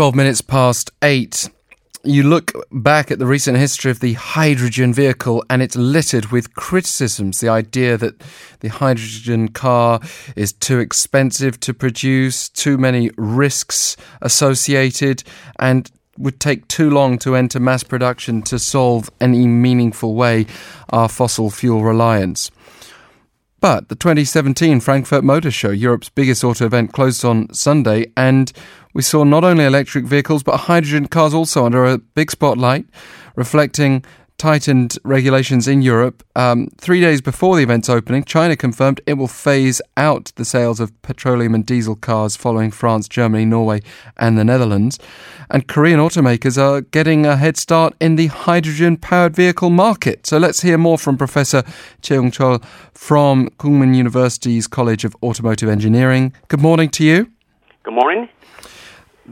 12 minutes past 8. You look back at the recent history of the hydrogen vehicle and it's littered with criticisms. The idea that the hydrogen car is too expensive to produce, too many risks associated, and would take too long to enter mass production to solve any meaningful way our fossil fuel reliance. But the 2017 Frankfurt Motor Show, Europe's biggest auto event, closed on Sunday, and we saw not only electric vehicles but hydrogen cars also under a big spotlight, reflecting tightened regulations in Europe. Um, three days before the event's opening, China confirmed it will phase out the sales of petroleum and diesel cars following France, Germany, Norway, and the Netherlands. And Korean automakers are getting a head start in the hydrogen powered vehicle market. So let's hear more from Professor Choi Woongchul from Kookmin University's College of Automotive Engineering. Good morning to you. Good morning.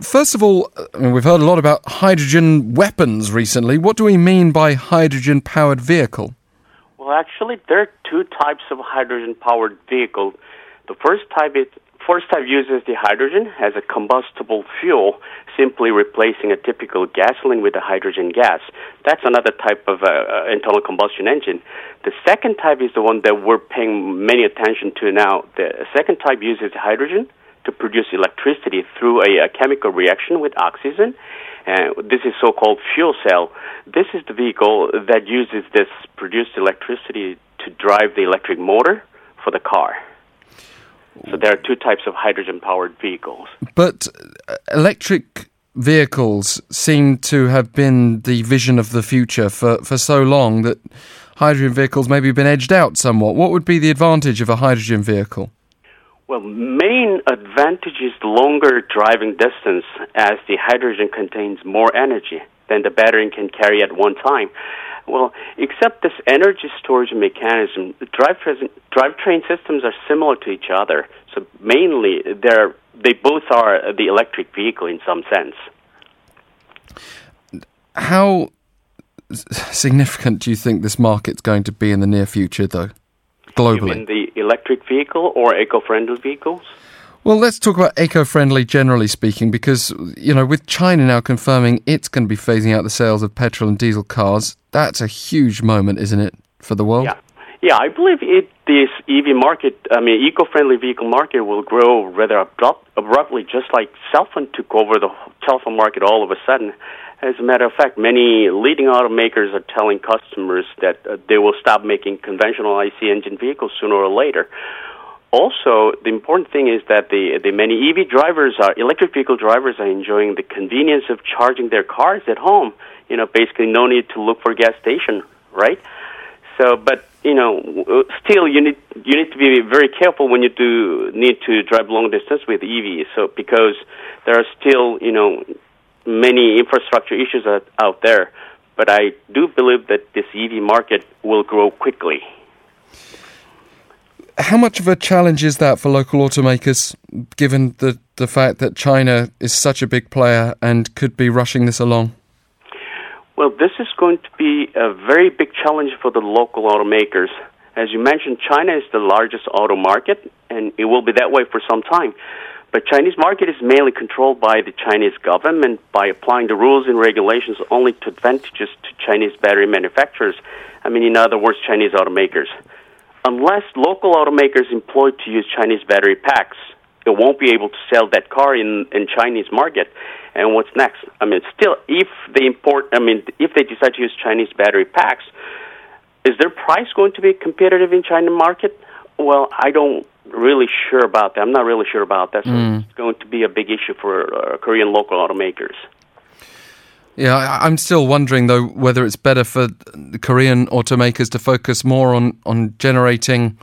First of all, I mean, we've heard a lot about hydrogen weapons recently. What do we mean by hydrogen powered vehicle? Well, actually, there are two types of hydrogen powered vehicle. The first type is first type uses the hydrogen as a combustible fuel, simply replacing a typical gasoline with a hydrogen gas. That's another type of uh, uh internal combustion engine. The second type is the one that we're paying many attention to now. The second type uses hydrogen to produce electricity through a, a chemical reaction with oxygen. This is so-called fuel cell. This is the vehicle that uses this produced electricity to drive the electric motor for the car. So there are two types of hydrogen-powered vehicles. But uh, electric vehicles seem to have been the vision of the future for, for so long that hydrogen vehicles maybe been edged out somewhat. What would be the advantage of a hydrogen vehicle? Well, main advantage is longer driving distance as the hydrogen contains more energy than the battery can carry at one time. Well, except this energy storage mechanism, drivetrain, drivetrain systems are similar to each other. So mainly, they're, they both are the electric vehicle in some sense. How significant do you think this market's going to be in the near future, though, globally? the electric vehicle or eco-friendly vehicles? Well, let's talk about eco-friendly generally speaking, because you know, with China now confirming it's going to be phasing out the sales of petrol and diesel cars, that's a huge moment, isn't it, for the world? Yeah, yeah. I believe it. This EV market, I mean, eco-friendly vehicle market, will grow rather abrupt, abruptly, just like cell phone took over the telephone market all of a sudden. As a matter of fact, many leading automakers are telling customers that uh, they will stop making conventional IC engine vehicles sooner or later. Also, the important thing is that the the many EV drivers are electric vehicle drivers are enjoying the convenience of charging their cars at home. You know, basically no need to look for gas station, right? So, but you know, still you need you need to be very careful when you do need to drive long distance with EVs. So, because there are still you know many infrastructure issues out there, but I do believe that this EV market will grow quickly. How much of a challenge is that for local automakers, given the, the fact that China is such a big player and could be rushing this along? Well, this is going to be a very big challenge for the local automakers. As you mentioned, China is the largest auto market, and it will be that way for some time. But Chinese market is mainly controlled by the Chinese government by applying the rules and regulations only to advantages to Chinese battery manufacturers. I mean, in other words, Chinese automakers. Unless local automakers employ to use Chinese battery packs, it won't be able to sell that car in in Chinese market. And what's next? I mean, still, if they import, I mean, if they decide to use Chinese battery packs, is their price going to be competitive in China market? Well, I don't really sure about that. I'm not really sure about that. So mm. it's going to be a big issue for uh, Korean local automakers. Yeah, I'm still wondering though whether it's better for Korean automakers to focus more on, on generating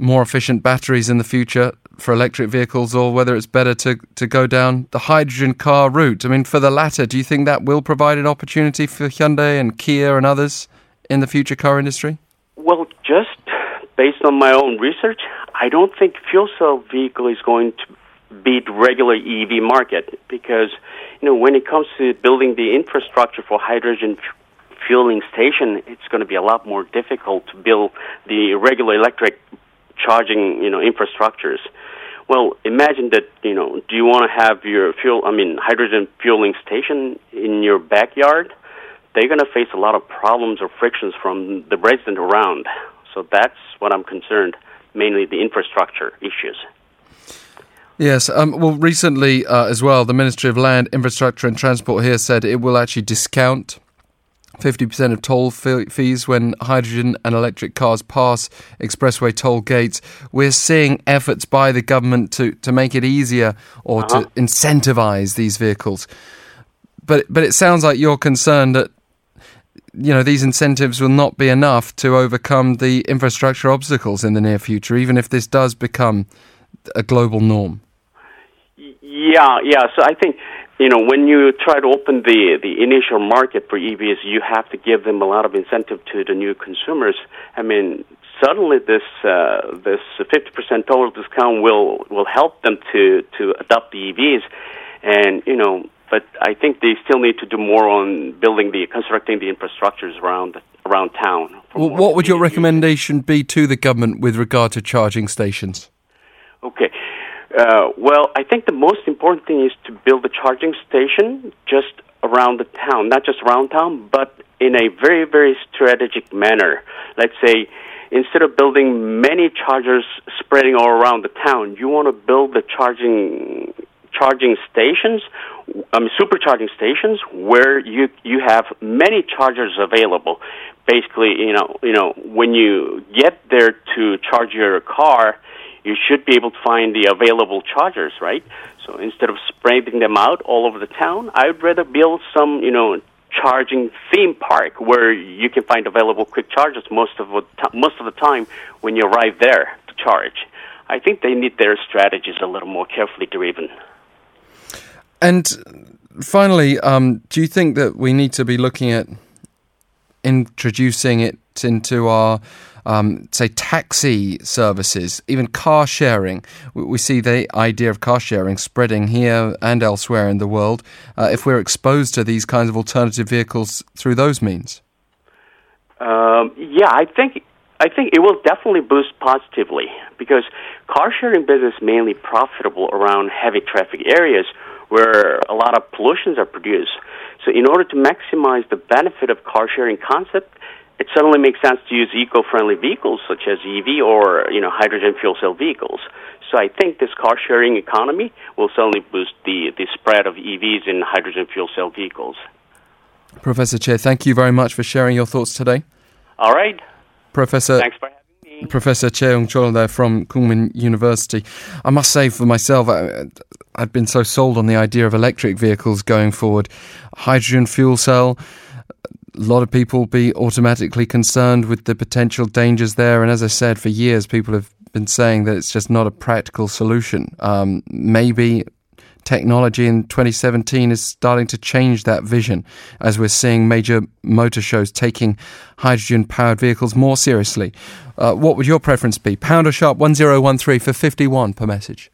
more efficient batteries in the future for electric vehicles or whether it's better to, to go down the hydrogen car route. I mean, for the latter, do you think that will provide an opportunity for Hyundai and Kia and others in the future car industry? Well, based on my own research, I don't think fuel cell vehicle is going to beat regular EV market because you know when it comes to building the infrastructure for hydrogen f- fueling station, it's going to be a lot more difficult to build the regular electric charging you know infrastructures. Well, imagine that, you know, do you want to have your fuel, I mean, hydrogen fueling station in your backyard? They're going to face a lot of problems or frictions from the resident around. So that's what I'm concerned, mainly the infrastructure issues. Yes. Um, well, recently uh, as well, the Ministry of Land, Infrastructure and Transport here said it will actually discount 50% of toll fees when hydrogen and electric cars pass expressway toll gates. We're seeing efforts by the government to, to make it easier or uh-huh. to incentivize these vehicles. But, but it sounds like you're concerned that you know these incentives will not be enough to overcome the infrastructure obstacles in the near future, even if this does become a global norm. Yeah, yeah. So I think you know, when you try to open the the initial market for EVs, you have to give them a lot of incentive to the new consumers. I mean, suddenly this uh, this 50% total discount will will help them to to adopt the EVs, and you know, but I think they still need to do more on building the constructing the infrastructures around around town. Well, what would your recommendation be to the government with regard to charging stations? Okay. Uh, well, I think the most important thing is to build a charging station just around the town, not just around town, but in a very, very strategic manner. Let's say instead of building many chargers spreading all around the town, you want to build the charging charging stations, mean supercharging stations where you you have many chargers available. Basically, you know, you know, when you get there to charge your car, you should be able to find the available chargers, right? So instead of spreading them out all over the town, I would rather build some, you know, charging theme park where you can find available quick chargers most of most of the time when you arrive there to charge. I think they need their strategies a little more carefully driven. And finally, um, do you think that we need to be looking at introducing it into our um, say taxi services, even car sharing. We, see the idea of car sharing spreading here and elsewhere in the world uh, if we're exposed to these kinds of alternative vehicles through those means. Um, yeah, I think I think it will definitely boost positively because car sharing business mainly profitable around heavy traffic areas where a lot of pollutions are produced. So in order to maximize the benefit of car sharing concept, it suddenly makes sense to use eco-friendly vehicles such as EV or you know hydrogen fuel cell vehicles. So I think this car sharing economy will certainly boost the, the spread of EVs and hydrogen fuel cell vehicles. Professor Choi, thank you very much for sharing your thoughts today. All right. Professor Thanks for having me. Professor Choi Woongchul there from Kookmin University. I must say for myself, uh, I, I've been so sold on the idea of electric vehicles going forward. Hydrogen fuel cell, a lot of people be automatically concerned with the potential dangers there. And as I said, for years, people have been saying that it's just not a practical solution. Um, maybe technology in 2017 is starting to change that vision as we're seeing major motor shows taking hydrogen powered vehicles more seriously. Uh, what would your preference be? Pound or sharp 1013 for 51 per message.